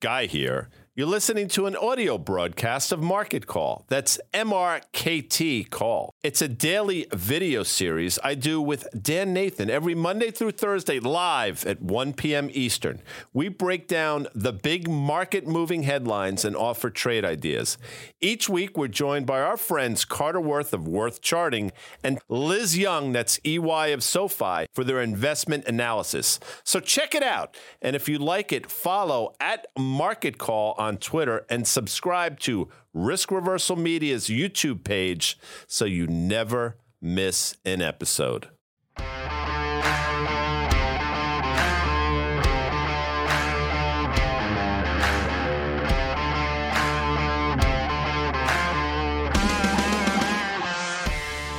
Guy here. You're listening to an audio broadcast of Market Call. That's MRKT Call. It's a daily video series I do with Dan Nathan every Monday through Thursday live at 1 p.m. Eastern. We break down the big market moving headlines and offer trade ideas. Each week, we're joined by our friends Carter Worth of Worth Charting and Liz Young, that's EY of SoFi, for their investment analysis. So check it out. And if you like it, follow at Market Call on Twitter and subscribe to Risk Reversal Media's YouTube page so you never miss an episode.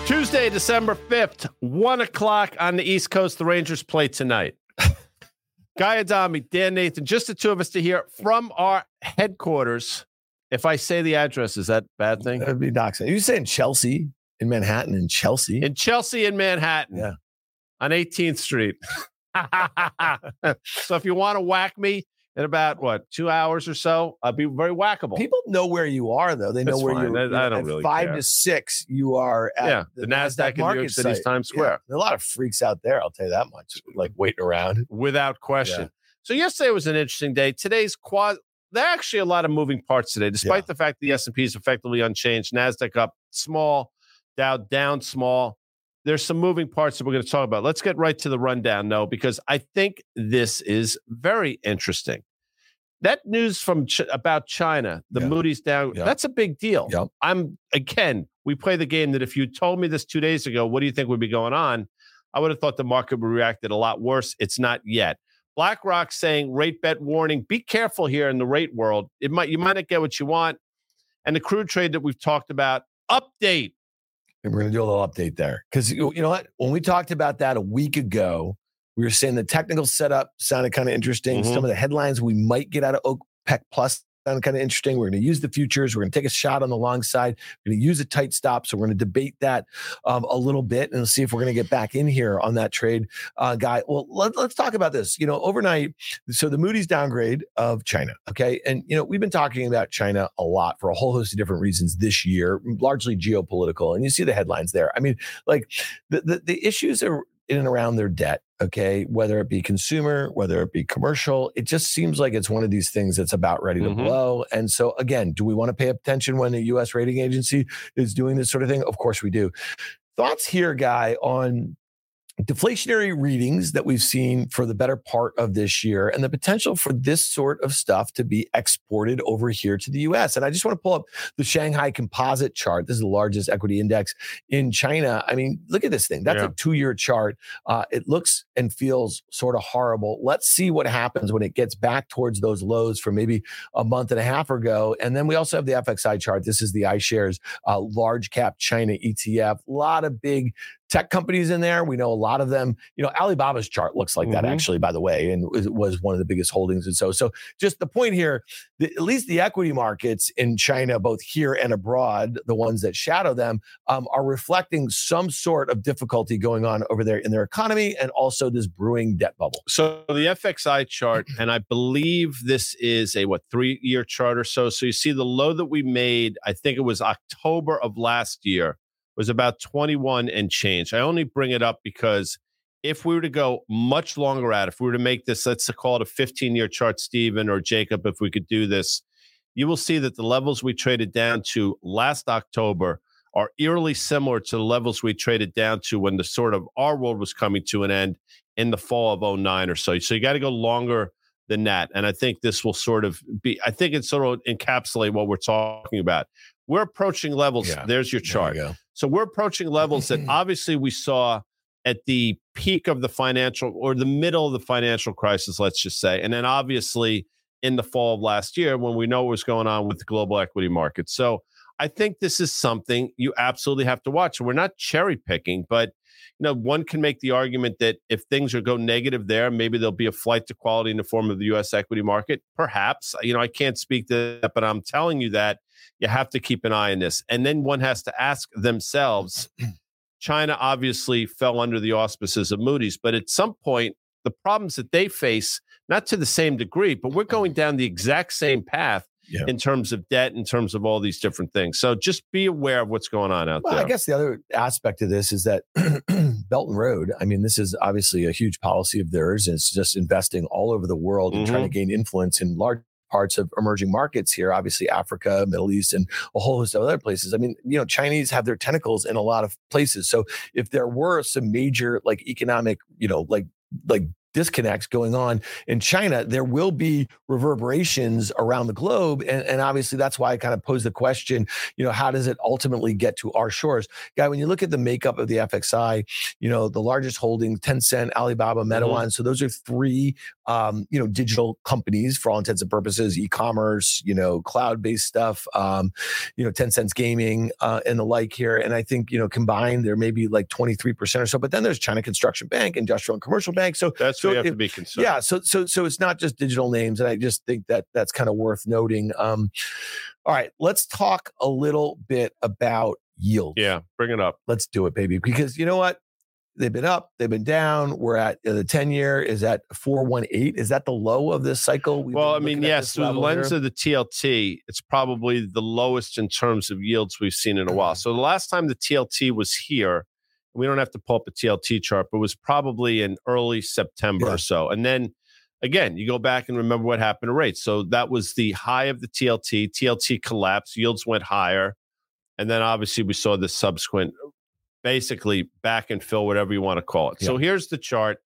Tuesday, December 5th, 1 o'clock on the East Coast. The Rangers play tonight. Guy Adami, Dan Nathan, just the two of us to hear from our headquarters. If I say the address, is that a bad thing? That'd be doxing. You saying Chelsea in Manhattan in Chelsea? In Chelsea in Manhattan. Yeah. On 18th Street. so if you want to whack me in about what, two hours or so, I'd be very whackable. People know where you are, though. They know That's where fine. you're. I- I don't at really Five care. to six, you are at yeah, the, NASDAQ, in New York City's site. Times Yeah. Square. There are a lot of freaks out there. I'll tell you that much. Like waiting around. without question. So yesterday was an interesting day. Today's quad. There are actually a lot of moving parts today, despite Yeah. the fact the S and P is effectively unchanged. Nasdaq up small, Dow down small. There's some moving parts that we're going to talk about. Let's get right to the rundown, though, because I think this is very interesting. That news from Ch- about China, the Yeah. Moody's down. Yeah. That's a big deal. Yep. I'm again. We play the game that if you told me this two days ago, what do you think would be going on? I would have thought the market would reacted a lot worse. It's not yet. BlackRock saying rate bet warning. Be careful here in the rate world. It might you might not get what you want. And the crude trade that we've talked about. Update. And we're going to do a little update there. Because you you know what? When we talked about that a week ago, we were saying the technical setup sounded kind of interesting. Mhm. Some of the headlines we might get out of OPEC Plus sounded kind of interesting. We're going to use the futures. We're going to take a shot on the long side. We're going to use a tight stop. So we're going to debate that um, a little bit and see if we're going to get back in here on that trade, uh, guy. Well, let, let's talk about this. You know, overnight, so the Moody's downgrade of China. Okay. And, you know, we've been talking about China a lot for a whole host of different reasons this year, largely geopolitical. And you see the headlines there. I mean, like the, the, the issues are in and around their debt. Okay. Whether it be consumer, whether it be commercial, it just seems like it's one of these things that's about ready to Mhm. blow. And so, again, do we want to pay attention when a US rating agency is doing this sort of thing? Of course we do. Thoughts here, guy, on deflationary readings that we've seen for the better part of this year and the potential for this sort of stuff to be exported over here to the US. And I just want to pull up the Shanghai composite chart. This is the largest equity index in China. I mean, look at this thing. That's Yeah. a two year chart. Uh, it looks and feels sort of horrible. Let's see what happens when it gets back towards those lows from maybe a month and a half ago. And then we also have the FXI chart. This is the iShares uh, large cap China ETF. A lot of big tech companies in there. We know a lot of them. You know, Alibaba's chart looks like that Mhm. actually, by the way, and it was one of the biggest holdings. And so, so just the point here, the, at least the equity markets in China, both here and abroad, the ones that shadow them, um, are reflecting some sort of difficulty going on over there in their economy, and also this brewing debt bubble. So the FXI chart, and I believe this is a what three year chart or so. So you see the low that we made, I think it was October of last year, was about 21 and change. I only bring it up because if we were to go much longer out, if we were to make this, let's call it a 15 year chart, Stephen or Jacob, if we could do this, you will see that the levels we traded down to last October are eerily similar to the levels we traded down to when the sort of our world was coming to an end in the fall of 09 or so. So you got to go longer than that. And I think this will sort of be, I think it sort of encapsulate what we're talking about. We're approaching levels. Yeah. There's your There you chart. So we're approaching levels that obviously we saw at the peak of the financial or the middle of the financial crisis, let's just say. And then obviously in the fall of last year when we know what was going on with the global equity market. So I think this is something you absolutely have to watch. We're not cherry picking, but you know, one can make the argument that if things are go negative there, maybe there'll be a flight to quality in the form of the U.S. equity market. Perhaps, you know, I can't speak to that, but I'm telling you that you have to keep an eye on this. And then one has to ask themselves. China obviously fell under the auspices of Moody's, but at some point, the problems that they face, not to the same degree, but we're going down the exact same path yeah. in terms of debt, in terms of all these different things. So just be aware of what's going on out well, there. I guess the other aspect of this is that Belt and Road, I mean, this is obviously a huge policy of theirs. And it's just investing all over the world mm-hmm. and trying to gain influence in large parts of emerging markets here, obviously Africa, Middle East, and a whole host of other places. I mean, you know, Chinese have their tentacles in a lot of places. So if there were some major like economic, you know, like like disconnects going on in China, there will be reverberations around the globe. And, and obviously, that's why I kind of pose the question, you know, how does it ultimately get to our shores? Guy, when you look at the makeup of the FXI, you know, the largest holding, Tencent, Alibaba, Meituan. Mm-hmm. So those are three, um, you know, digital companies for all intents and purposes, e-commerce, you know, cloud-based stuff, um, you know, Tencent's gaming uh, and the like here. And I think, you know, combined, there may be like 23% or so. But then there's China Construction Bank, Industrial and Commercial Bank. So that's so have it, to be concerned. Yeah, so so so it's not just digital names, and I just think that that's kind of worth noting. Um, all right, let's talk a little bit about yield. Yeah, bring it up. Let's do it, baby. Because you know what? They've been up, they've been down. We're at uh, the 10 year is at 418. Is that the low of this cycle? We've well, I mean, yes, through the lens here? of the TLT, it's probably the lowest in terms of yields we've seen in a while. Mm-hmm. So the last time the TLT was here, we don't have to pull up a TLT chart, but it was probably in early September yeah. or so. And then again, you go back and remember what happened to rates. So that was the high of the TLT. TLT collapsed, yields went higher. And then obviously we saw the subsequent basically back and fill, whatever you want to call it. Yeah. So here's the chart.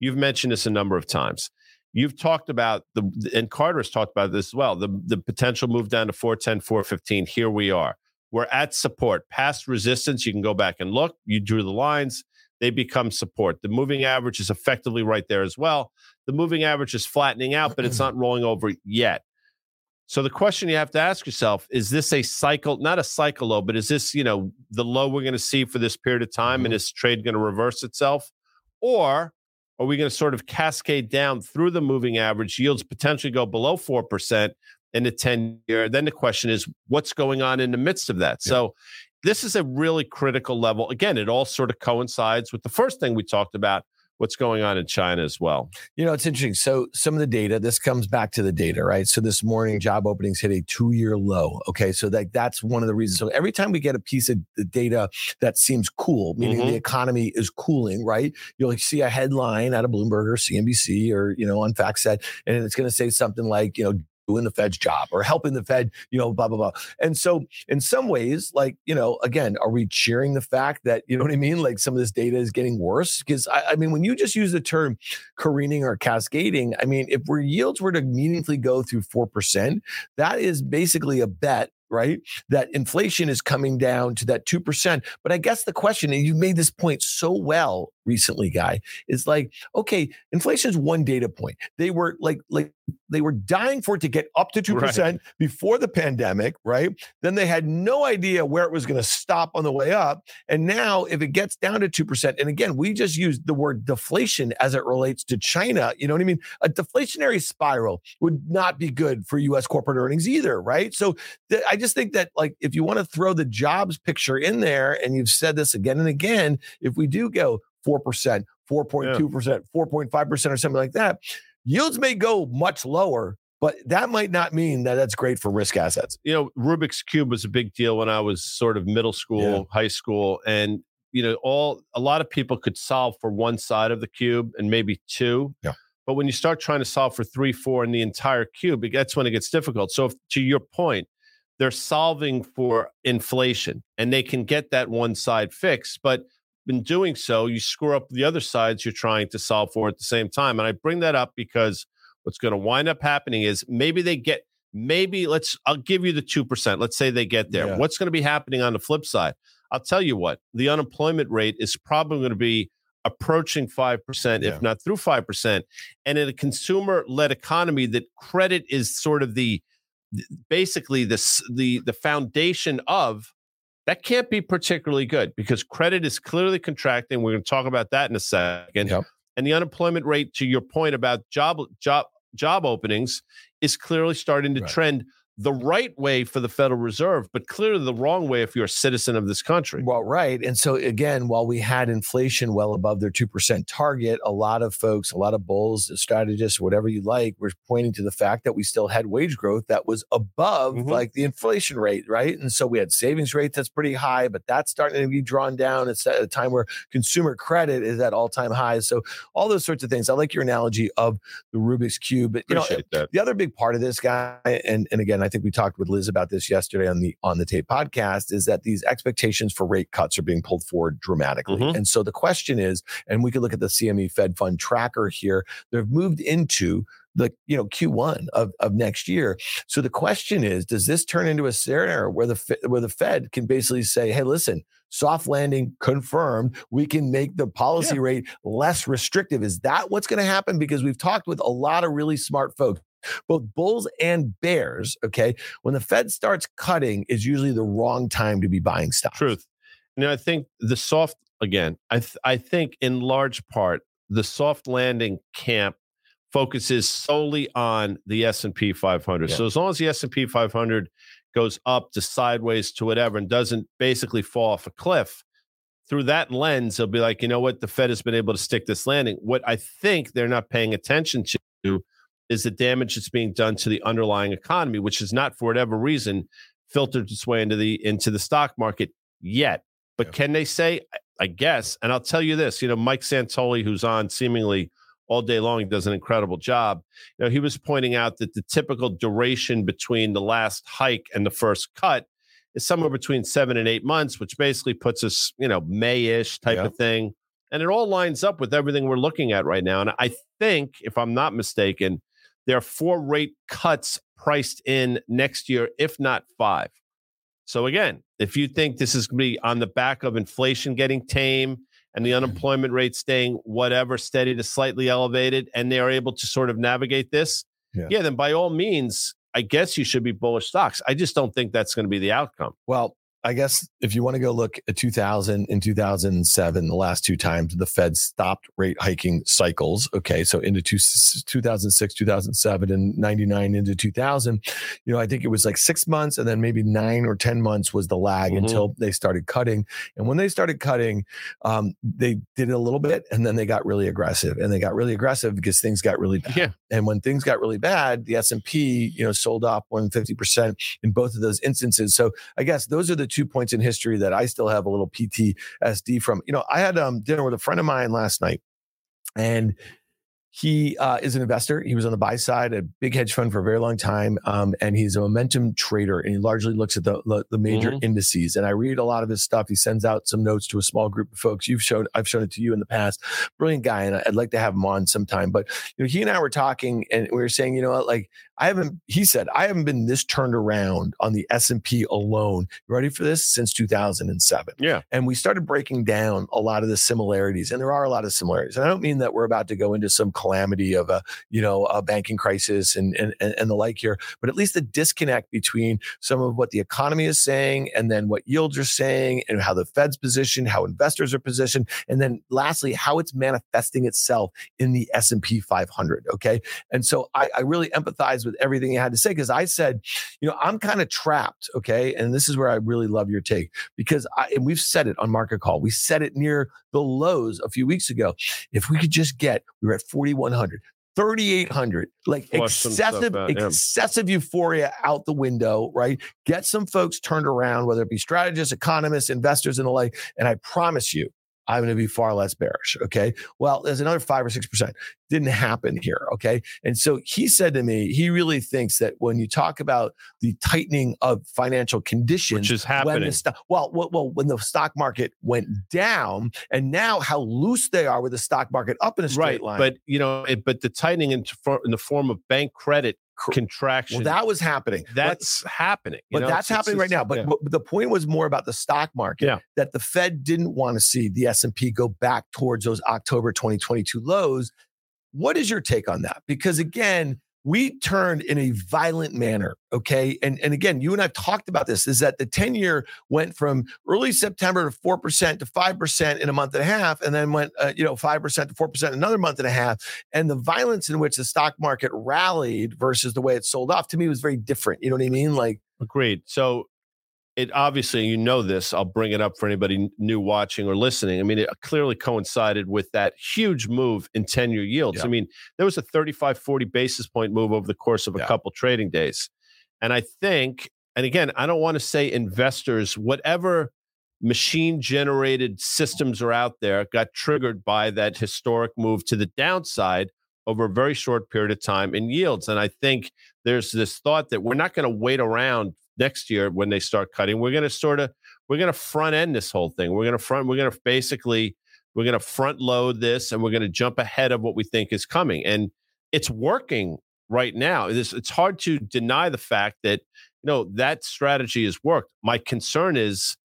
You've mentioned this a number of times. You've talked about the, and Carter's talked about this as well, the, the potential move down to 410, 415. Here we are. We're at support. Past resistance, you can go back and look. You drew the lines, they become support. The moving average is effectively right there as well. The moving average is flattening out, but it's not rolling over yet. So the question you have to ask yourself is this a cycle, not a cycle low, but is this, you know, the low we're going to see for this period of time mm-hmm. and is trade going to reverse itself? Or are we going to sort of cascade down through the moving average, yields potentially go below 4%, in the 10 year. Then the question is, what's going on in the midst of that? Yeah. So, this is a really critical level. Again, it all sort of coincides with the first thing we talked about what's going on in China as well. You know, it's interesting. So some of the data, this comes back to the data, right? So this morning job openings hit a two-year low. Okay. So that that's one of the reasons. So every time we get a piece of the data that seems cool, meaning mm-hmm. the economy is cooling, right? You'll see a headline out of Bloomberg or CNBC or, you know, on FactSet, and it's going to say something like, you know, doing the Fed's job or helping the Fed, you know, blah, blah, blah. And so, in some ways, like, you know, again, are we cheering the fact that, you know what I mean? Like some of this data is getting worse? Because I, I, mean, when you just use the term careening or cascading, I mean, if our yields were to meaningfully go through 4%, that is basically a bet right? That inflation is coming down to that 2%. But I guess the question, and you made this point so well recently, guy, is like, okay, inflation is one data point. They were like, like they were dying for it to get up to 2% right. before the pandemic, right? Then they had no idea where it was going to stop on the way up. And now if it gets down to 2%, and again, we just used the word deflation as it relates to China. You know what I mean? A deflationary spiral would not be good for US corporate earnings either, right? So th- I just think that like if you want to throw the jobs picture in there, and you've said this again and again, if we do go 4%, 4.2%, 4.5%, or something like that, yields may go much lower, but that might not mean that that's great for risk assets. You know, Rubik's Cube was a big deal when I was sort of middle school, yeah. high school. And, you know, all a lot of people could solve for one side of the cube and maybe two. Yeah. But when you start trying to solve for three, four, and the entire cube, that's when it gets difficult. So, if, to your point, they're solving for inflation and they can get that one side fixed. But in doing so, you screw up the other sides you're trying to solve for at the same time. And I bring that up because what's going to wind up happening is maybe they get, maybe let's, I'll give you the 2%. Let's say they get there. Yeah. What's going to be happening on the flip side? I'll tell you what, the unemployment rate is probably going to be approaching 5%, Yeah. if not through 5%. And in a consumer led economy, that credit is sort of the basically the, the, the foundation of that can't be particularly good because credit is clearly contracting. We're going to talk about that in a second. Yep. And the unemployment rate, to your point about job job job openings, is clearly starting to Right. trend the right way for the Federal Reserve, but clearly the wrong way if you're a citizen of this country. Well, right. And so again, while we had inflation well above their 2% target, a lot of folks, a lot of bulls, strategists, whatever you like, were pointing to the fact that we still had wage growth that was above Mhm. like the inflation rate, right? And so we had savings rates that's pretty high, but that's starting to be drawn down. It's at a time where consumer credit is at all-time highs. So all those sorts of things. I like your analogy of the Rubik's Cube. But you know, that. the other big part of this guy, and and again, I think we talked with Liz about this yesterday on the on the tape podcast, is that these expectations for rate cuts are being pulled forward dramatically. Mhm. And so the question is, and we could look at the CME Fed Fund tracker here. They've moved into the you know Q1 of, of next year. So the question is, does this turn into a scenario where the where the Fed can basically say, hey, listen, soft landing confirmed. We can make the policy rate less restrictive. Is that what's going to happen? Because we've talked with a lot of really smart folks, both bulls and bears. Okay. When the Fed starts cutting, is usually the wrong time to be buying stocks. Truth. Now, I think the soft again. I th- I think in large part the soft landing camp focuses solely on the S and P 500. Yeah. So as long as the S and P 500 goes up to sideways to whatever and doesn't basically fall off a cliff, through that lens, they'll be like, you know what, the Fed has been able to stick this landing. What I think they're not paying attention to is the damage that's being done to the underlying economy, which is not for whatever reason filtered its way into the into the stock market yet. But Yeah. can they say? I- guess, and I'll tell you this: you know, Mike Santoli, who's on seemingly all day long, does an incredible job. You know, he was pointing out that the typical duration between the last hike and the first cut is somewhere between seven and eight months, which basically puts us, you know, May-ish type Yeah. of thing. And it all lines up with everything we're looking at right now. And I think, if I'm not mistaken, there are four rate cuts priced in next year, if not five. So again, if you think this is going to be on the back of inflation getting tame and the mm-hmm. unemployment rate staying whatever steady to slightly elevated, and they are able to sort of navigate this, Yeah. yeah, then by all means, I guess you should be bullish stocks. I just don't think that's going to be the outcome. Well, I guess if you want to go look at 2000 and 2007, the last two times the Fed stopped rate hiking cycles. Okay. So into two, 2006, 2007, and 99 into 2000, you know, I think it was like six months and then maybe nine or 10 months was the lag Mhm. until they started cutting. And when they started cutting, um, they did it a little bit and then they got really aggressive and they got really aggressive because things got really bad. Yeah. And when things got really bad, the S&P, you know, sold off 150% in both of those instances. So I guess those are the two points in history that I still have a little PTSD from. You know, I had um, dinner with a friend of mine last night, and he uh, is an investor. He was on the buy side, a big hedge fund for a very long time, um, and he's a momentum trader. And he largely looks at the the, major Mhm. indices. And I read a lot of his stuff. He sends out some notes to a small group of folks. You've shown, I've shown it to you in the past. Brilliant guy, and I'd like to have him on sometime. But you know, he and I were talking, and we were saying, you know, what, like I haven't. He said I haven't been this turned around on the S and P alone. You ready for this? Since 2007 Yeah. and we started breaking down a lot of the similarities and there are a lot of similarities and i don't mean that we're about to go into some calamity of a you know a banking crisis and and, and and the like here but at least the disconnect between some of what the economy is saying and then what yields are saying and how the fed's positioned how investors are positioned and then lastly how it's manifesting itself in the s&p 500 okay and so i, I really empathize with everything you had to say because i said you know i'm kind of trapped okay and this is where i really love your take because I, and we've said it on market call. We said it near the lows a few weeks ago. If we could just get, we were at 4,100. 3,800, like Flush excessive, out, yeah. excessive euphoria out the window, right? Get some folks turned around, whether it be strategists, economists, investors, and the like. And I promise you, I'm going to be far less bearish. Okay. Well, there's another five or 6%. Didn't happen here. Okay. And so he said to me, he really thinks that when you talk about the tightening of financial conditions, Which is when happening. the stock, well, well, well, when the stock market went down, and now how loose they are with the stock market up in a straight right. line. But you know, it, but the tightening in, in the form of bank credit contraction. Well, that was happening. That's but, happening. But know? that's it's, happening it's, right now. But, yeah. but, the point was more about the stock market. Yeah. That the Fed didn't want to see the S and P go back towards those October 2022 lows. What is your take on that? Because again, we turned in a violent manner okay? And and again you and i've talked about this is that the 10 year went from early september to 4% to 5% in a month and a half and then went uh, you know 5% to 4% another month and a half. And the violence in which the stock market rallied versus the way it sold off to me was very different. You know what i mean? Like agreed. So it obviously you know this i'll bring it up for anybody new watching or listening i mean it clearly coincided with that huge move in 10 year yields yeah. i mean there was a 35 40 basis point move over the course of a yeah. couple trading days and i think and again i don't want to say investors whatever machine generated systems are out there got triggered by that historic move to the downside over a very short period of time in yields and i think there's this thought that we're not going to wait around next year when they start cutting. We're going to sort of we're going to front end this whole thing. We're going to front. We're going to basically we're going to front load this, and we're going to jump ahead of what we think is coming. And it's working right now. It's, it's hard to deny the fact that you know that strategy has worked. My concern is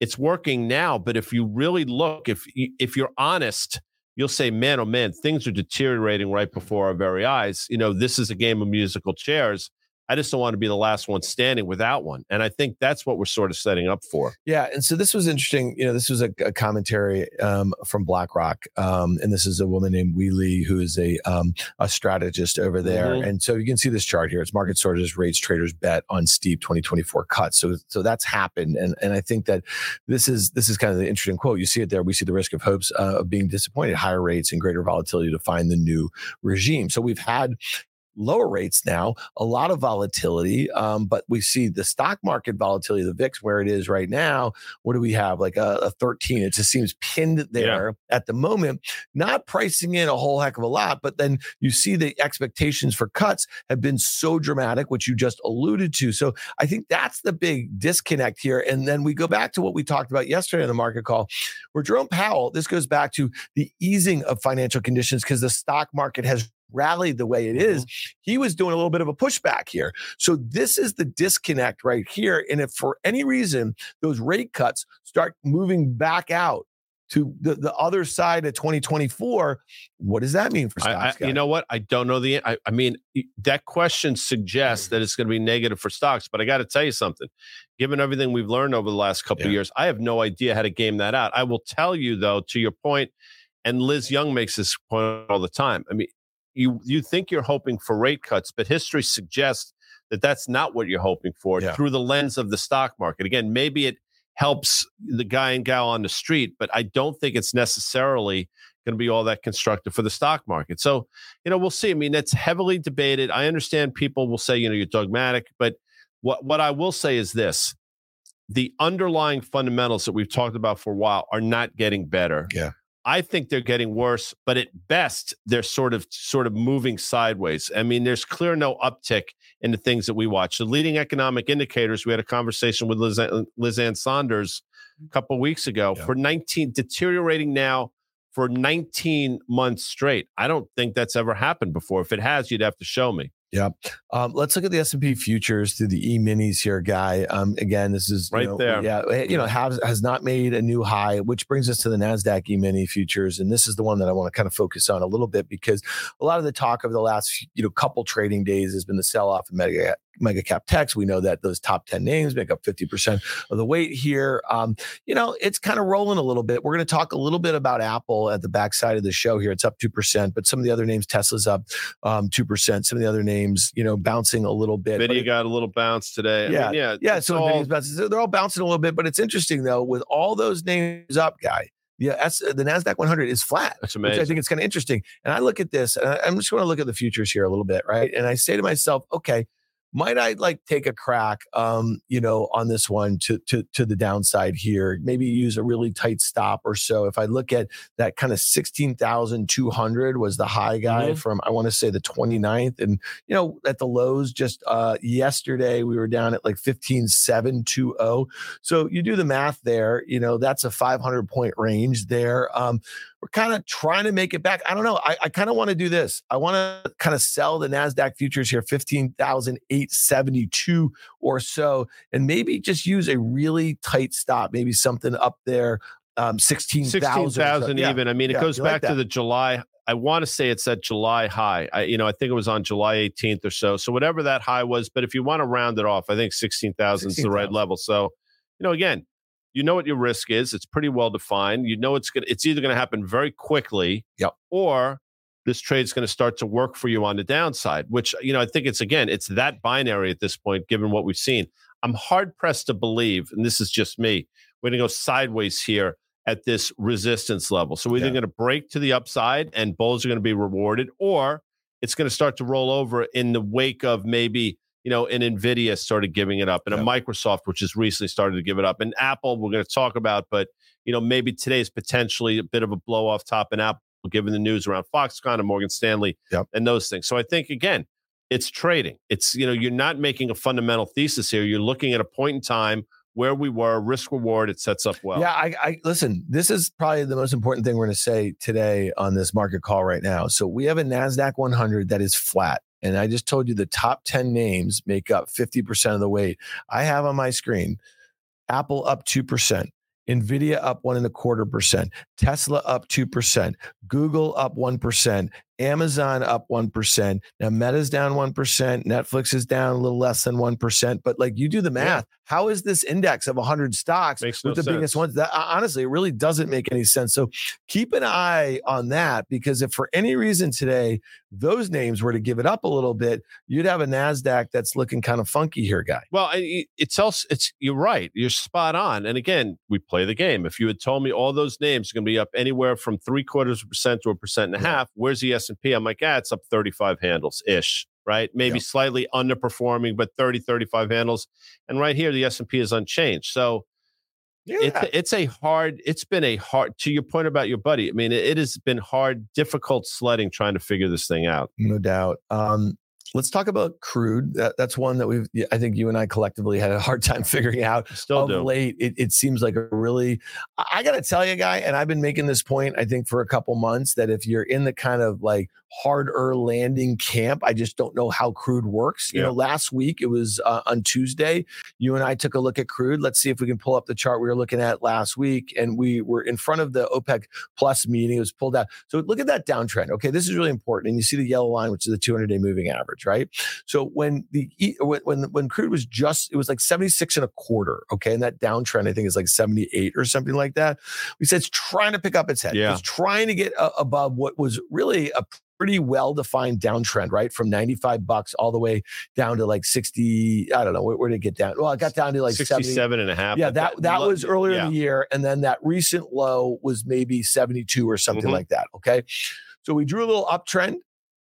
it's working now, but if you really look, if if you're honest, you'll say, "Man, oh man, things are deteriorating right before our very eyes." You know, this is a game of musical chairs I just don't want to be the last one standing without one. And I think that's what we're sort of setting up for. Yeah. And so this was interesting. You know, this was a, a commentary um, from BlackRock. Um, and this is a woman named Wei Li, who is a, um, a strategist over there. Mm-hmm. And so you can see this chart here. It's market sorters, rates, traders bet on steep 2024 cuts. So, so that's happened. And, and I think that this is, this is kind of the interesting quote. You see it there. We see the risk of hopes uh, of being disappointed, higher rates and greater volatility to find the new regime. So we've had, lower rates now, a lot of volatility. Um, but we see the stock market volatility, the VIX, where it is right now. What do we have? Like a, a 13. It just seems pinned there yeah. at the moment, not pricing in a whole heck of a lot. But then you see the expectations for cuts have been so dramatic, which you just alluded to. So I think that's the big disconnect here. And then we go back to what we talked about yesterday in the market call, where Jerome Powell, this goes back to the easing of financial conditions because the stock market has rallied the way it is, mm-hmm. he was doing a little bit of a pushback here. So this is the disconnect right here. And if for any reason those rate cuts start moving back out to the, the other side of 2024, what does that mean for stocks? I, I, you know what? I don't know the. I, I mean, that question suggests that it's going to be negative for stocks, but I got to tell you something. Given everything we've learned over the last couple yeah. of years, I have no idea how to game that out. I will tell you though, to your point, and Liz Young makes this point all the time. I mean, you you think you're hoping for rate cuts, but history suggests that that's not what you're hoping for yeah. through the lens of the stock market. Again, maybe it helps the guy and gal on the street, but I don't think it's necessarily going to be all that constructive for the stock market. So, you know, we'll see. I mean, it's heavily debated. I understand people will say, you know, you're dogmatic, but what what I will say is this. The underlying fundamentals that we've talked about for a while are not getting better. Yeah. I think they're getting worse, but at best they're sort of sort of moving sideways. I mean, there's clear no uptick in the things that we watch. The leading economic indicators. We had a conversation with Liz, uh, Liz Ann Sonders a mm-hmm. couple weeks ago yeah. for 19 deteriorating now for 19 months straight. I don't think that's ever happened before. If it has, you'd have to show me. Yeah. Um, let's look at the S&P futures through the E-minis here, guy. Um, again, this is right know, there. Yeah. Eh, you know, has, has not made a new high, which brings us to the NASDAQ E-mini futures. And this is the one that I want to kind of focus on a little bit because a lot of the talk over the last, you know, couple trading days has been the sell-off in mega mega cap techs. We know that those top 10 names make up 50% of the weight here. Um, you know, it's kind of rolling a little bit. We're going to talk a little bit about Apple at the backside of the show here. It's up 2%, but some of the other names, Tesla's up um, 2%. Some of the other names, you know, bouncing a little bit. Nvidia got a little bounce today. Yeah. I mean, yeah. Yeah. So all... they're all bouncing a little bit, but it's interesting though, with all those names up, guy. Yeah, that's, the Nasdaq 100 is flat. That's amazing. Which I think it's kind of interesting. And I look at this, and I, I'm just going to look at the futures here a little bit, right? And I say to myself, okay, might I like take a crack, um, you know, on this one to to to the downside here? Maybe use a really tight stop or so. If I look at that kind of sixteen thousand two hundred was the high guy mm-hmm. from I want to say the 29th, and you know at the lows just uh, yesterday we were down at like fifteen seven two zero. So you do the math there. You know that's a five hundred point range there. Um, we're kind of trying to make it back. I don't know. I, I kind of want to do this. I want to kind of sell the NASDAQ futures here, 15,872 or so, and maybe just use a really tight stop, maybe something up there. Um, 16,000 16, yeah. even. I mean, it yeah, goes back like to the July I want to say it's at July high. I, you know, I think it was on July 18th or so. So whatever that high was, but if you want to round it off, I think 16,000 is the right level. So, you know, again, you know what your risk is. It's pretty well defined. You know it's gonna, it's either going to happen very quickly, yep. or this trade's going to start to work for you on the downside, which, you know, I think it's again, it's that binary at this point, given what we've seen. I'm hard pressed to believe, and this is just me, we're going to go sideways here at this resistance level. So we're either yeah. going to break to the upside and bulls are going to be rewarded, or it's going to start to roll over in the wake of maybe you know and Nvidia started giving it up, and a Microsoft which has recently started to give it up, and Apple we're going to talk about, but you know maybe today is potentially a bit of a blow off top in Apple given the news around Foxconn and Morgan Stanley yep. and those things. So I think again. It's trading. It's you know you're not making a fundamental thesis here. You're looking at a point in time where we were, risk reward, it sets up well. Yeah, I, I listen. This is probably the most important thing we're going to say today on this market call right now. So we have a Nasdaq 100 that is flat. And I just told you the top 10 names make up 50% of the weight. I have on my screen Apple up 2%, Nvidia up one and a quarter percent, Tesla up 2%, Google up 1%, Amazon up 1%. Now Meta's down 1%, Netflix is down a little less than 1%, but like you do the math, yeah. how is this index of 100 stocks Makes with no the sense. biggest ones? That honestly, it really doesn't make any sense. So keep an eye on that because if for any reason today those names were to give it up a little bit, you'd have a Nasdaq that's looking kind of funky here, guy. Well, it's also it's you're right. You're spot on. And again, we play the game. If you had told me all those names are going to be up anywhere from three quarters of a percent to a percent and a half, where's the S S&P, I'm like, ah, it's up 35 handles ish, right? Maybe slightly underperforming, but 30, 35 handles. And right here, the S&P is unchanged. So yeah. it's, it's a hard, it's been a hard, to your point about your buddy, I mean, it, it has been hard, difficult sledding trying to figure this thing out. No doubt. Um, let's talk about crude. That, that's one that we've, I think you and I collectively had a hard time figuring out. Still of do. late, it, it seems like a really, I got to tell you, guy, and I've been making this point, I think, for a couple months that if you're in the kind of like harder landing camp. I just don't know how crude works. You know, last week it was uh, on Tuesday. You and I took a look at crude. Let's see if we can pull up the chart we were looking at last week, and we were in front of the OPEC Plus meeting. It was pulled out. So look at that downtrend. Okay, this is really important, and you see the yellow line, which is the 200-day moving average, right? So when the when when crude was just it was like 76 and a quarter. Okay, and that downtrend I think is like 78 or something like that. We said it's trying to pick up its head. Yeah. It's trying to get uh, above what was really a pretty well defined downtrend, right? From 95 bucks all the way down to like 60. I don't know. Where, where did it get down? Well, it got down to like 67 70. and a half. Yeah, that, that was earlier yeah. in the year. And then that recent low was maybe 72 or something mm-hmm. like that. Okay. So we drew a little uptrend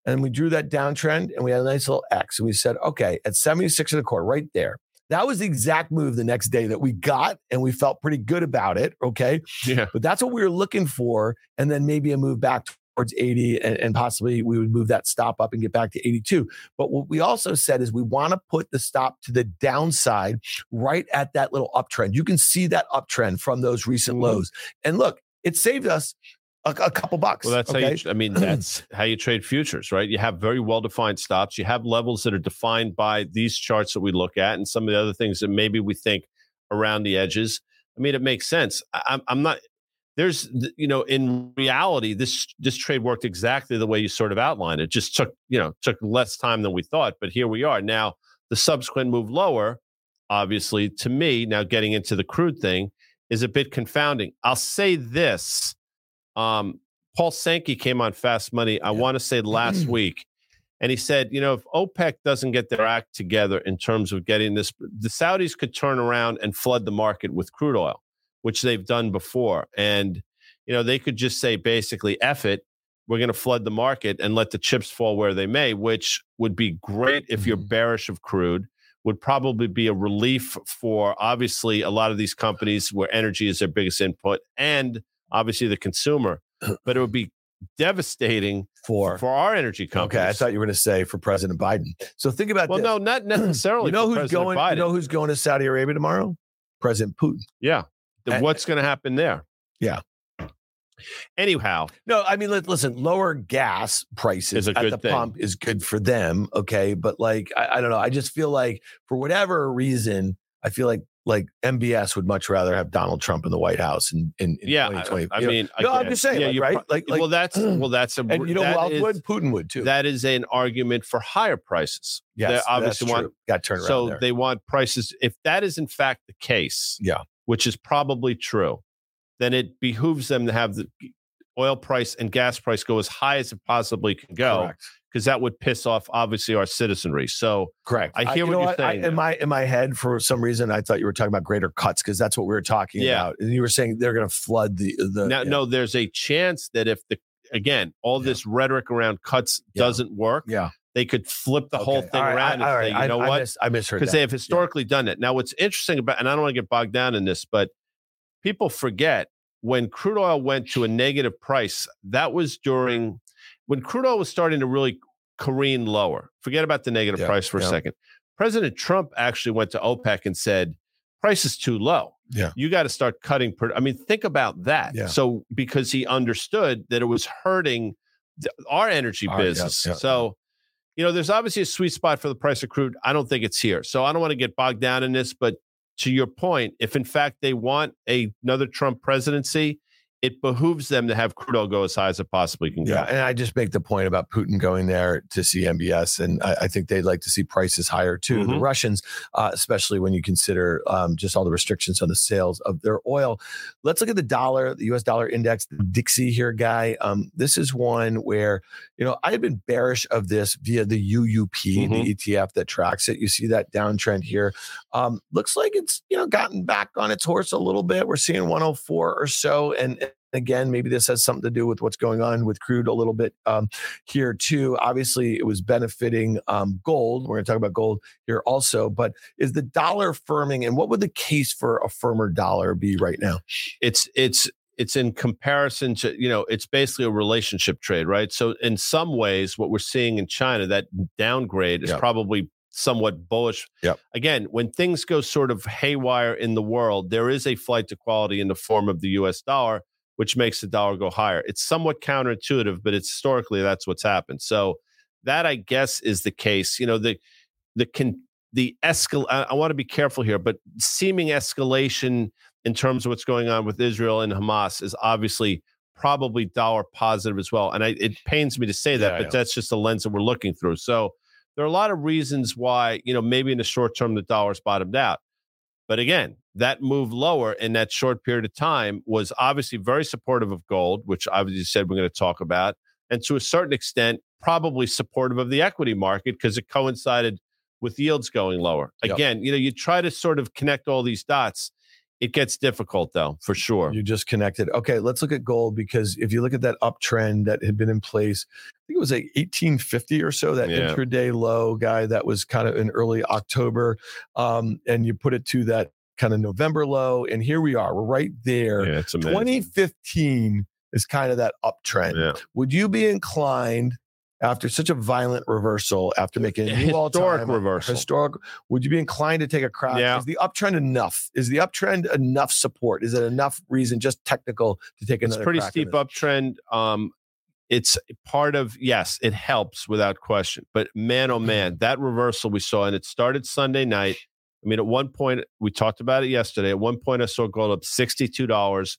and we drew that downtrend and we had a nice little X. And we said, okay, at 76 and a quarter, right there. That was the exact move the next day that we got, and we felt pretty good about it. Okay. Yeah. But that's what we were looking for. And then maybe a move back towards 80 and, and, possibly we would move that stop up and get back to 82. But what we also said is we want to put the stop to the downside right at that little uptrend. You can see that uptrend from those recent mm-hmm. lows. And look, it saved us a, a couple bucks. Well, that's okay? how you, I mean, that's how you trade futures, right? You have very well defined stops. You have levels that are defined by these charts that we look at and some of the other things that maybe we think around the edges. I mean, it makes sense. I, I'm not, there's you know in reality this this trade worked exactly the way you sort of outlined it just took you know took less time than we thought but here we are now the subsequent move lower obviously to me now getting into the crude thing is a bit confounding i'll say this um, paul sankey came on fast money i yeah. want to say last week and he said you know if opec doesn't get their act together in terms of getting this the saudis could turn around and flood the market with crude oil which they've done before. And, you know, they could just say basically, F it, we're going to flood the market and let the chips fall where they may, which would be great if you're mm-hmm. bearish of crude, would probably be a relief for obviously a lot of these companies where energy is their biggest input and obviously the consumer. But it would be devastating for for our energy companies. Okay, I thought you were going to say for President Biden. So think about well, this. no, not necessarily. you know who's President going? Biden. You know who's going to Saudi Arabia tomorrow? President Putin. Yeah, what's going to happen there? Yeah. Anyhow, No, I mean, listen, lower gas prices at the thing. pump is good for them. Okay. But like, I, I don't know. I just feel like for whatever reason, I feel like like MBS would much rather have Donald Trump in the White House in, in, in yeah, I, 2020. I mean, no, I'm just saying, yeah, like, right? pro- Like- like- well, that's well, that's a and you know is- would? Putin would too. that is an argument for higher prices. yes, they that's obviously want. Got turned around so there. they want prices. If that is in fact the case, Yeah. which is probably true, then it behooves them to have the oil price and gas price go as high as it possibly can go, because that would piss off obviously our citizenry. So Correct. I hear you what you're saying I, in my in my head, for some reason, I thought you were talking about greater cuts because that's what we were talking Yeah. about. And you were saying they're going to flood the the. now, yeah. no, there's a chance that if the again all Yeah. this rhetoric around cuts doesn't work, Yeah. they could flip the whole thing right, around I, and say, right, you know I, what? I, mis- I misheard because they have historically done it. Now, what's interesting about, and I don't want to get bogged down in this, but people forget when crude oil went to a negative price, that was during when crude oil was starting to really careen lower. Forget about the negative Yeah, price for yeah. a second. President Trump actually went to OPEC and said, price is too low. Yeah. You got to start cutting. pro- I mean, think about that. Yeah. So, because he understood that it was hurting th- our energy Our- business. yeah, so, you know, there's obviously a sweet spot for the price of crude. I don't think it's here. So I don't want to get bogged down in this, but to your point, if in fact they want a, another Trump presidency, it behooves them to have crude oil go as high as it possibly can go. Yeah, and I just make the point about Putin going there to see MBS, and I, I think they'd like to see prices higher too. The Mhm. Russians, uh, especially when you consider um, just all the restrictions on the sales of their oil. Let's look at the dollar, the U.S. dollar index, the Dixie here, guy. Um, this is one where you know I have been bearish of this via the UUP, the ETF that tracks it. You see that downtrend here. Um, looks like it's you know gotten back on its horse a little bit. We're seeing 104 or so, and again, maybe this has something to do with what's going on with crude a little bit um, here too. Obviously, it was benefiting um, gold. We're going to talk about gold here also. But is the dollar firming, and what would the case for a firmer dollar be right now? it's it's it's in comparison to you know it's basically a relationship trade right so in some ways what we're seeing in china that downgrade is Yep. probably somewhat bullish Yep. again when things go sort of haywire in the world there is a flight to quality in the form of the us dollar which makes the dollar go higher it's somewhat counterintuitive but it's historically that's what's happened so that i guess is the case you know the the con the escal I, I want to be careful here but seeming escalation in terms of what's going on with Israel and Hamas is obviously probably dollar positive as well. And I, it pains me to say that, Yeah, but yeah. that's just the lens that we're looking through. So there are a lot of reasons why, you know, maybe in the short term, the dollar's bottomed out. But again, that move lower in that short period of time was obviously very supportive of gold, which obviously said we're going to talk about. And to a certain extent, probably supportive of the equity market because it coincided with yields going lower. Yep. Again, you know, you try to sort of connect all these dots. It gets difficult though, for sure. You just connected. Okay, let's look at gold because if you look at that uptrend that had been in place, I think it was like 1850 or so, that Yeah. intraday low guy that was kind of in early October. Um, and you put it to that kind of November low. And here we are. We're right there. Yeah, it's 2015 is kind of that uptrend. Yeah. Would you be inclined after such a violent reversal, after making a new Historic all-time reversal. historic, would you be inclined to take a crack? Yeah. Is the uptrend enough? Is the uptrend enough support? Is it enough reason, just technical, to take another? it's pretty steep uptrend. Um, it's part of yes, it helps without question. But man, oh Mm-hmm. man, that reversal we saw, and it started Sunday night. I mean, at one point we talked about it yesterday. At one point, I saw gold up sixty-two dollars,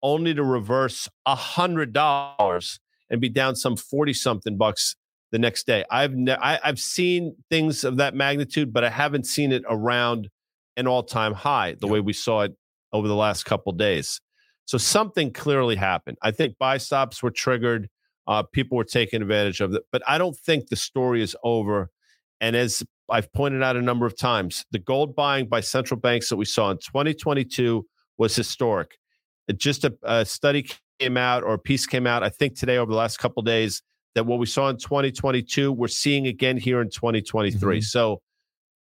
only to reverse hundred dollars and be down some forty something bucks the next day. I've ne- I, I've seen things of that magnitude, but I haven't seen it around an all-time high the Yeah. way we saw it over the last couple days. So something clearly happened. I think buy stops were triggered. Uh, people were taking advantage of it, but I don't think the story is over. And as I've pointed out a number of times, the gold buying by central banks that we saw in 2022 was historic. It just a, a study came out or a piece came out, I think today over the last couple of days, that what we saw in 2022, we're seeing again here in 2023. Mhm. So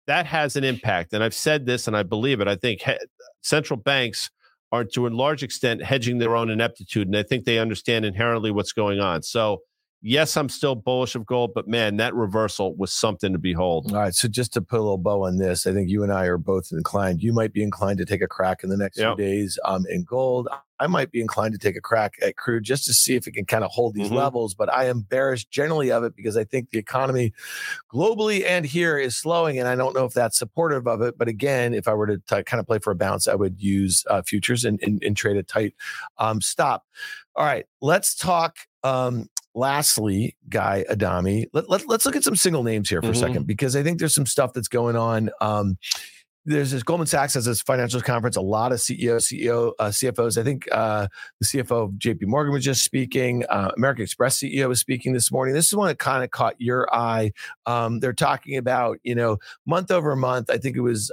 that has an impact. And I've said this and I believe it. I think he- central banks are to a large extent hedging their own ineptitude. And I think they understand inherently what's going on. So, Yes, I'm still bullish of gold, but man, that reversal was something to behold. All right. So just to put a little bow on this, I think you and I are both inclined. You might be inclined to take a crack in the next Yep. few days um, in gold. I might be inclined to take a crack at crude just to see if it can kind of hold these Mhm. levels. But I am bearish generally of it because I think the economy globally and here is slowing. And I don't know if that's supportive of it. But again, if I were to t- kind of play for a bounce, I would use uh, futures and, and, and trade a tight um, stop. All right. Let's talk. Um, lastly, Guy Adami, let, let, us look at some single names here for Mhm. a second because I think there's some stuff that's going on. Um, there's this Goldman Sachs has this financials conference. A lot of CEOs, CEO, uh, CFOs. I think uh, the CFO of JP Morgan was just speaking. Uh, American Express CEO was speaking this morning. This is one that kind of caught your eye. Um, they're talking about, you know, month over month. I think it was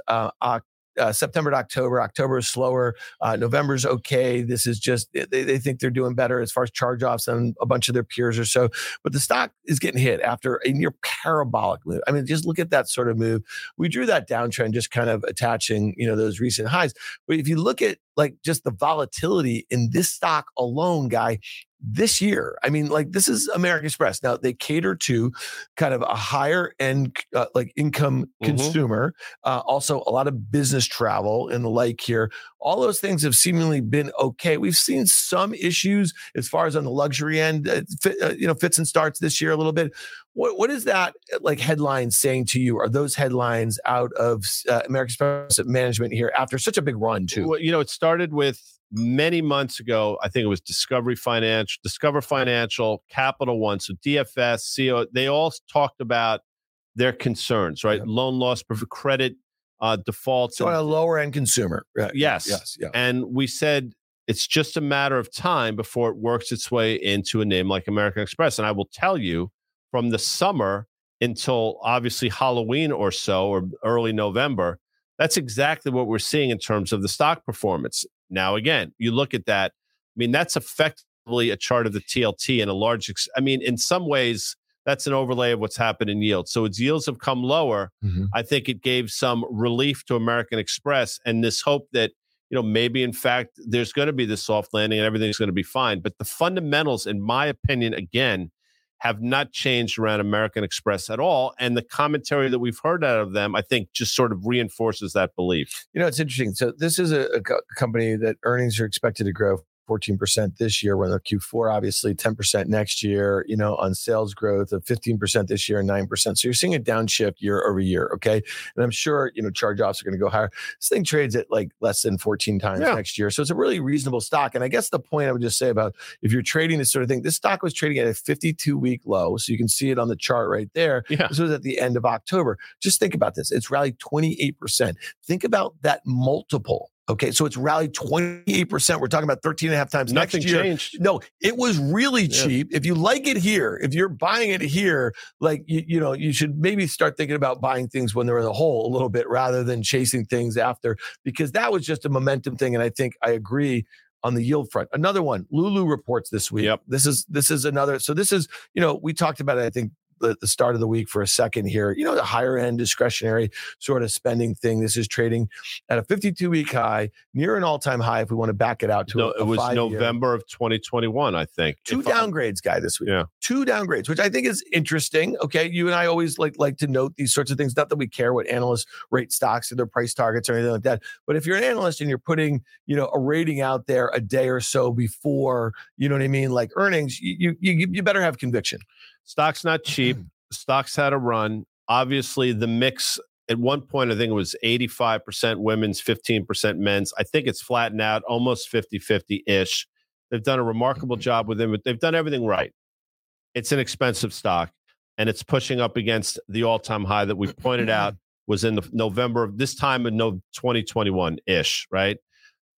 uh, September to October. October is slower. Uh, November's okay. This is just they, they think they're doing better as far as charge offs than a bunch of their peers or so. But the stock is getting hit after a near parabolic move. I mean, just look at that sort of move. We drew that downtrend, just kind of attaching, you know, those recent highs. But if you look at like just the volatility in this stock alone, guy, this year, I mean, like this is American Express. Now they cater to kind of a higher end, uh, like income Mhm. consumer. Uh, also, a lot of business travel and the like here. All those things have seemingly been okay. We've seen some issues as far as on the luxury end, uh, fit, uh, you know, fits and starts this year a little bit. What what is that uh, like headline saying to you? Are those headlines out of uh, American Express Management here after such a big run too? Well, you know, it started with many months ago. I think it was Discovery Financial, Discover Financial, Capital One, so DFS, CO. They all talked about their concerns, right? Yep. Loan loss, credit uh, defaults, So and- a lower end consumer. Right. Yes. Yes. Yeah. And we said it's just a matter of time before it works its way into a name like American Express. And I will tell you from the summer until obviously Halloween or so, or early November, that's exactly what we're seeing in terms of the stock performance. Now, again, you look at that, I mean, that's effectively a chart of the TLT in a large, ex- I mean, in some ways, that's an overlay of what's happened in yields. So its yields have come lower. Mhm. I think it gave some relief to American Express and this hope that, you know, maybe in fact there's going to be this soft landing and everything's going to be fine. But the fundamentals, in my opinion, again, have not changed around American Express at all. And the commentary that we've heard out of them, I think, just sort of reinforces that belief. You know, it's interesting. So this is a, a co- company that earnings are expected to grow 14% this year. We're the Q4, obviously 10% next year, you know, on sales growth of 15% this year and 9%. So you're seeing a downshift year over year. Okay. And I'm sure, you know, charge offs are going to go higher. This thing trades at like less than 14 times Yeah. next year. So it's a really reasonable stock. And I guess the point I would just say about if you're trading this sort of thing, this stock was trading at a 52 week low. So you can see it on the chart right there. Yeah. This was at the end of October. Just think about this. It's rallied 28%. Think about that multiple. Okay. So it's rallied 28%. We're talking about 13 and a half times Nothing next year. changed. No, it was really Yeah. cheap. If you like it here, if you're buying it here, like you, you know, you should maybe start thinking about buying things when they're in the hole a little bit rather than chasing things after, because that was just a momentum thing. And I think I agree on the yield front. Another one, Lulu reports this week. Yep. This is this is another. So this is, you know, we talked about it, I think the, the start of the week for a second here. You know, the higher end discretionary sort of spending thing. This is trading at a 52 week high, near an all time high. If we want to back it out to No, a, it was. November of 2021, I think. Two If I- downgrades, guy, this week. Yeah. Two downgrades, which I think is interesting. Okay, you and I always like like to note these sorts of things. Not that we care what analysts rate stocks or their price targets or anything like that, but if you're an analyst and you're putting you know a rating out there a day or so before, you know what I mean, like earnings, you you you better have conviction. Stock's not cheap. Mm-hmm. Stocks had a run. Obviously, the mix at one point, I think it was 85% women's, 15% men's. I think it's flattened out almost 50 50 ish. They've done a remarkable mm-hmm. job with them. They've done everything right. It's an expensive stock and it's pushing up against the all time high that we pointed out was in the November of this time in no 2021 ish, right?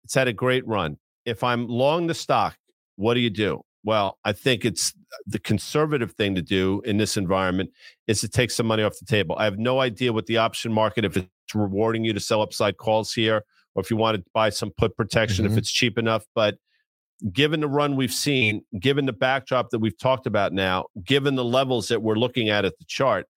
It's had a great run. If I'm long the stock, what do you do? Well, I think it's the conservative thing to do in this environment is to take some money off the table. I have no idea what the option market, if it's rewarding you to sell upside calls here, or if you want to buy some put protection, Mhm. if it's cheap enough. But given the run we've seen, given the backdrop that we've talked about now, given the levels that we're looking at at the chart,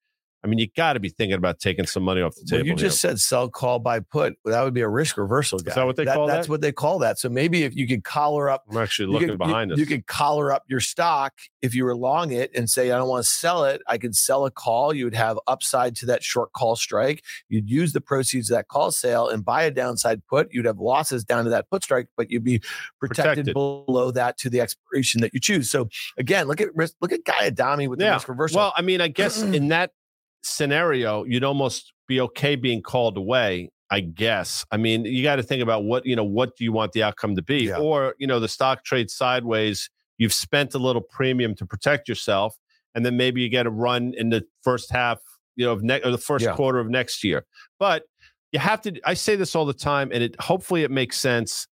I mean, you got to be thinking about taking some money off the Well, table. you just said sell call by put. That would be a risk reversal guy. Is that what they call That's that? That's what they call that. So maybe if you could collar up. I'm actually looking could, behind you, us. You could collar up your stock if you were long it and say, I don't want to sell it. I could sell a call. You would have upside to that short call strike. You'd use the proceeds of that call sale and buy a downside put. You'd have losses down to that put strike, but you'd be protected, Protected. below that to the expiration that you choose. So again, look at risk, look at Guy Adami with the risk reversal. Well, I mean, I guess in that scenario, you'd almost be okay being called away. I guess. I mean, you got to think about what you know. What do you want the outcome to be? Yeah. Or you know, the stock trades sideways. You've spent a little premium to protect yourself, and then maybe you get a run in the first half, you know, of next or the first Yeah. quarter of next year. But you have to. I say this all the time, and it hopefully it makes sense.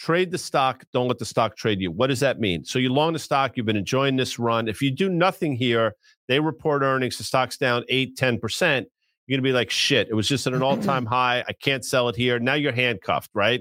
Trade the stock. Don't let the stock trade you. What does that mean? So you long the stock. You've been enjoying this run. If you do nothing here, they report earnings. The stock's down eight, 10 percent. You're gonna be like, shit. It was just at an all-time high. I can't sell it here. Now you're handcuffed, right?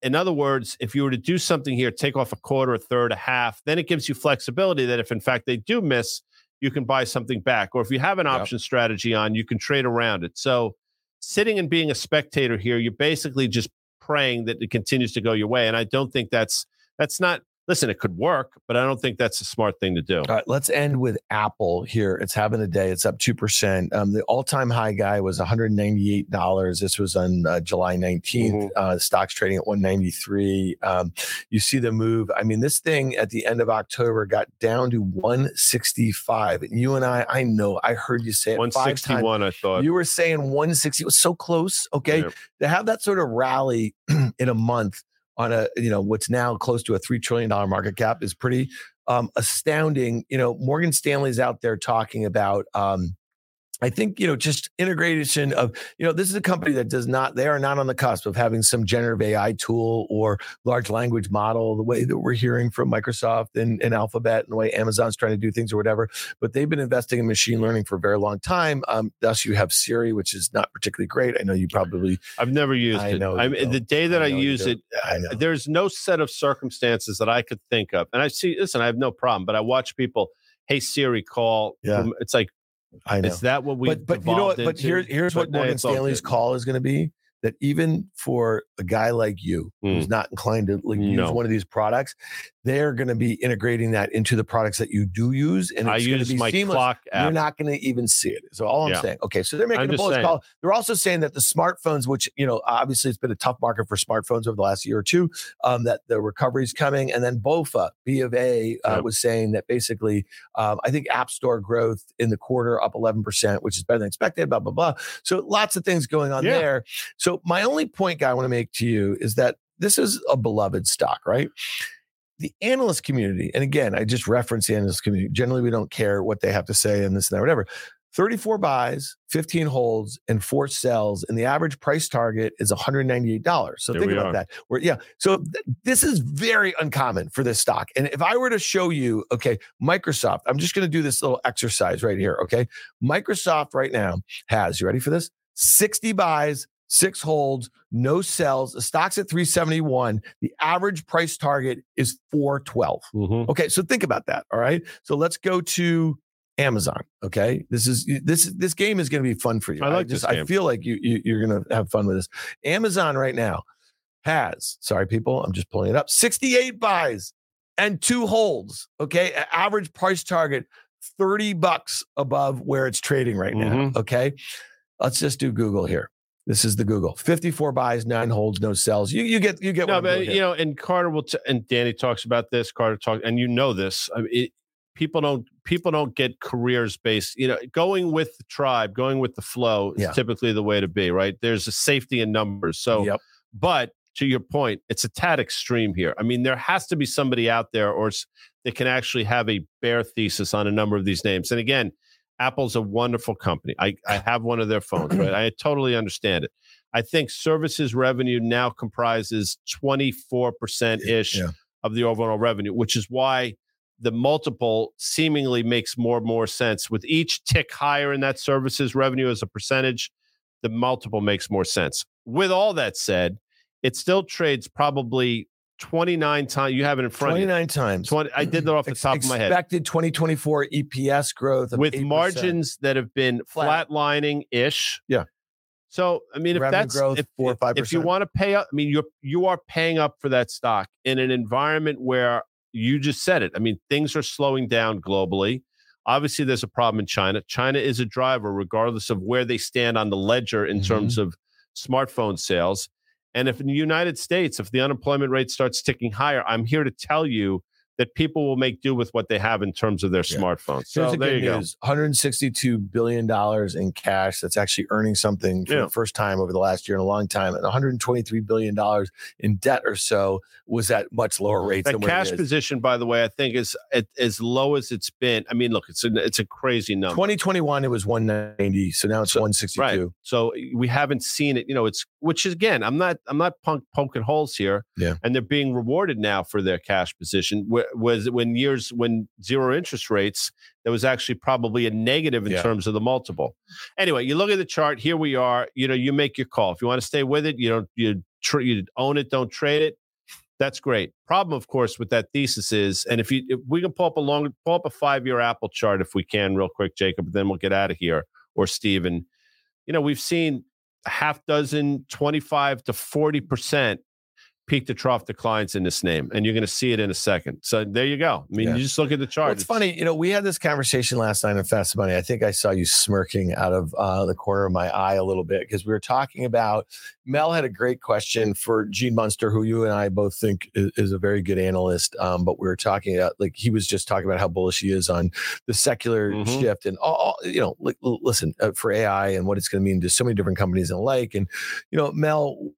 In other words, if you were to do something here, take off a quarter, a third, a half, then it gives you flexibility that if in fact they do miss, you can buy something back. Or if you have an Yep. option strategy on, you can trade around it. So sitting and being a spectator here, you're basically just praying that it continues to go your way. And I don't think that's that's not listen, it could work, but I don't think that's a smart thing to do. All right, let's end with Apple here. It's having a day. It's up 2%. Um, the all time high guy was $198. This was on uh, July 19th. Mhm. Uh, stocks trading at 193. Um, you see the move. I mean, this thing at the end of October got down to 165. And you and I, I know, I heard you say it five times. 161, I thought. You were saying 160 it was so close. Okay. To have that sort of rally in a month on a, you know, what's now close to a $3 trillion market cap is pretty um, astounding. You know, Morgan Stanley's out there talking about, um, I think, you know, just integration of, you know, this is a company that does not, they are not on the cusp of having some generative AI tool or large language model, the way that we're hearing from Microsoft and, and Alphabet and the way Amazon's trying to do things or whatever. But they've been investing in machine learning for a very long time. Um, thus, you have Siri, which is not particularly great. I know you probably, I've never used I it. know I mean, the day that I I, it, I know. there's no set of circumstances that I could think of. And I see, listen, I have no problem, but I watch people, hey Siri, call. Yeah. It's like, I know. is that what we? but but you know what? But here's here's what Morgan Stanley's call is going to be. That even for a guy like you who's not inclined to like, use Hmm. No. one of these products, they're going to be integrating that into the products that you do use, and I it's going to use be my seamless. clock You're not going to even see it. So all I'm Yeah. saying, okay, so they're making I'm a bullish call. They're also saying that the smartphones, which you know, obviously it's been a tough market for smartphones over the last year or two, um, that the recovery is coming. And then BOFA, B of A, uh, Yep. was saying that basically, um, I think App Store growth in the quarter up 11%, which is better than expected. Blah blah blah. So lots of things going on Yeah. there. So my only point, guy, I want to make to you is that this is a beloved stock, right? the analyst community, and again, I just reference the analyst community. Generally, we don't care what they have to say and this and that, whatever. 34 buys, 15 holds, and four sells, and the average price target is $198. So There think about are. that. Where yeah, so th- this is very uncommon for this stock. And if I were to show you, okay, Microsoft, I'm just going to do this little exercise right here. Okay, Microsoft right now has you ready for this? 60 buys, six holds, no sells. The stock's at 371. The average price target is 412. Mhm. Okay, so think about that. All right. So let's go to Amazon. Okay. This is this this game is going to be fun for you. I like just this I feel like you, you you're going to have fun with this. Amazon right now has, sorry people, I'm just pulling it up. 68 buys and two holds. Okay. Average price target 30 bucks above where it's trading right now. Mhm. Okay. Let's just do Google here. This is the Google. 54 buys, nine holds, no sells. You you get you get No, but you know, and Carter will, t- and Danny talks about this. Carter talks, and you know this. I mean, it, people don't people don't get careers based. You know, going with the tribe, going with the flow is Yeah. typically the way to be. Right? There's a safety in numbers. So, Yep. but to your point, it's a tad extreme here. I mean, there has to be somebody out there, or that can actually have a bear thesis on a number of these names. And again, Apple's a wonderful company. I, I have one of their phones, right? I totally understand it. I think services revenue now comprises 24% ish Yeah. of the overall revenue, which is why the multiple seemingly makes more and more sense. With each tick higher in that services revenue as a percentage, the multiple makes more sense. With all that said, it still trades probably 29 times. You have it in front of you. 29 times. 20, I did that off the Ex- top of my head. Expected 2024 EPS growth With 8%. margins that have been Flat. flatlining ish. Yeah. So I mean, if Revenue that's growth, if, four or five if you want to pay up, I mean, you're you are paying up for that stock in an environment where you just said it. I mean, things are slowing down globally. Obviously, there's a problem in China. China is a driver, regardless of where they stand on the ledger in Mhm. terms of smartphone sales. And if in the United States, if the unemployment rate starts ticking higher, I'm here to tell you that people will make do with what they have in terms of their Yeah. smartphones. Here's the there you go. 162 billion dollars in cash. That's actually earning something for Yeah. the first time over the last year in a long time, and 123 billion dollars in debt or so was at much lower rates That cash it is. position, by the way, I think is at, as low as it's been. I mean, look, it's a, it's a crazy number. 2021 it was 190, so now it's 162. Right. So we haven't seen it, you know, it's which is again, I'm not I'm not punk, poking holes here. Yeah. And they're being rewarded now for their cash position. Wh- Was when years when zero interest rates, there was actually probably a negative in Yeah. terms of the multiple. Anyway, you look at the chart, here we are, you know, you make your call. If you want to stay with it, you don't you tr- you own it, don't trade it. That's great. Problem, of course, with that thesis is, and if you if we can pull up a long pull up a five year Apple chart if we can, real quick, Jacob, then we'll get out of here. Or Steven. You know, we've seen half dozen, 25 to 40% peak to trough declines in this name, and you're going to see it in a second. So there you go. I mean, Yeah. you just look at the chart. Well, it's funny, you know, we had this conversation last night on Fast Money. I think I saw you smirking out of uh, the corner of my eye a little bit because we were talking about Mel had a great question for Gene Munster, who you and I both think is, is a very good analyst. Um, but we were talking about like he was just talking about how bullish he is on the secular Mhm. shift and all, you know, like, l- listen uh, for AI and what it's going to mean to so many different companies and like. And you know, Mel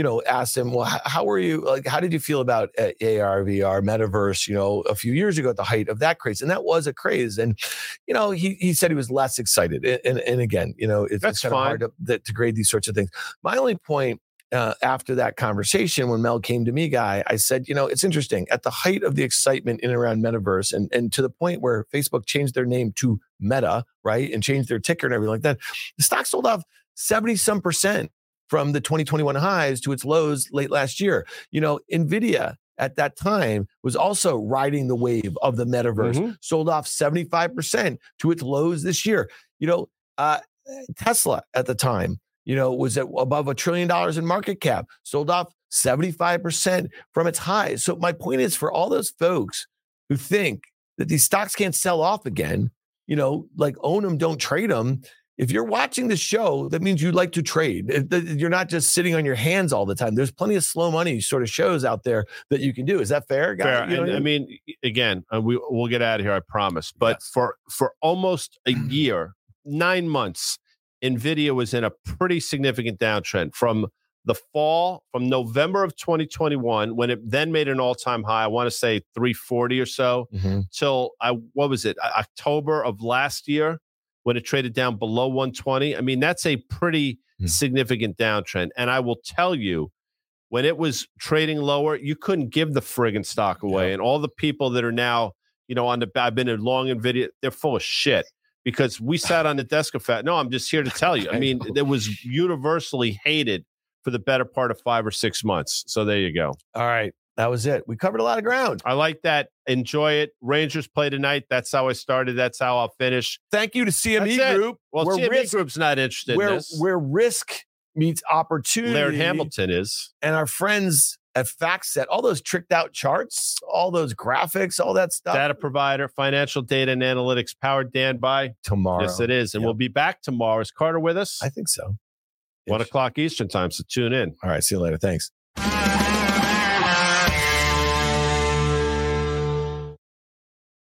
you know, asked him, well, how were you, like, how did you feel about uh, AR, VR, metaverse, you know, a few years ago at the height of that craze? And that was a craze. And, you know, he, he said he was less excited. And, and, and again, you know, it's, it's kind of hard to, to grade these sorts of things. My only point uh, after that conversation, when Mel came to me, guy, I said, you know, it's interesting. At the height of the excitement in and around metaverse, and and to the point where Facebook changed their name to Meta, right, and changed their ticker and everything like that, the stock sold off seventy some percent from the 2021 highs to its lows late last year. You know, Nvidia at that time was also riding the wave of the metaverse, Mhm. sold off 75% to its lows this year. You know, uh, Tesla at the time, you know, was at above a trillion dollars in market cap, sold off 75% from its highs. So my point is for all those folks who think that these stocks can't sell off again, you know, like own them, don't trade them. If you're watching the show, that means you like to trade. You're not just sitting on your hands all the time. There's plenty of slow money sort of shows out there that you can do. Is that fair, guys? Fair. You know And, what I mean, again, uh, we we'll get out of here, I promise. But Yes. for for almost a year, nine months, Nvidia was in a pretty significant downtrend from the fall from November of 2021 when it then made an all time high. I want to say 340 or so Mhm. till I what was it October of last year when it traded down below 120. I mean, that's a pretty Hmm. significant downtrend. And I will tell you, when it was trading lower, you couldn't give the friggin' stock away. Yeah. And all the people that are now, you know, on the I've been in long Nvidia, they're full of shit because we sat on the desk of fat. No, I'm just here to tell you. I mean, it was universally hated for the better part of five or six months. So there you go. All right. That was it. We covered a lot of ground. I like that. Enjoy it. Rangers play tonight. That's how I started. That's how I'll finish. Thank you to CME That's it. Group. Well, where CME risk, Group's not interested in where, this. where risk meets opportunity. Laird Hamilton is. and our friends at FactSet, all those tricked out charts, all those graphics, all that stuff. Data provider, financial data and analytics powered Dan by. tomorrow. Yes, it is. And Yep. we'll be back tomorrow. Is Carter with us? I think so. One Ish. o'clock Eastern time. So tune in. All right. See you later. Thanks.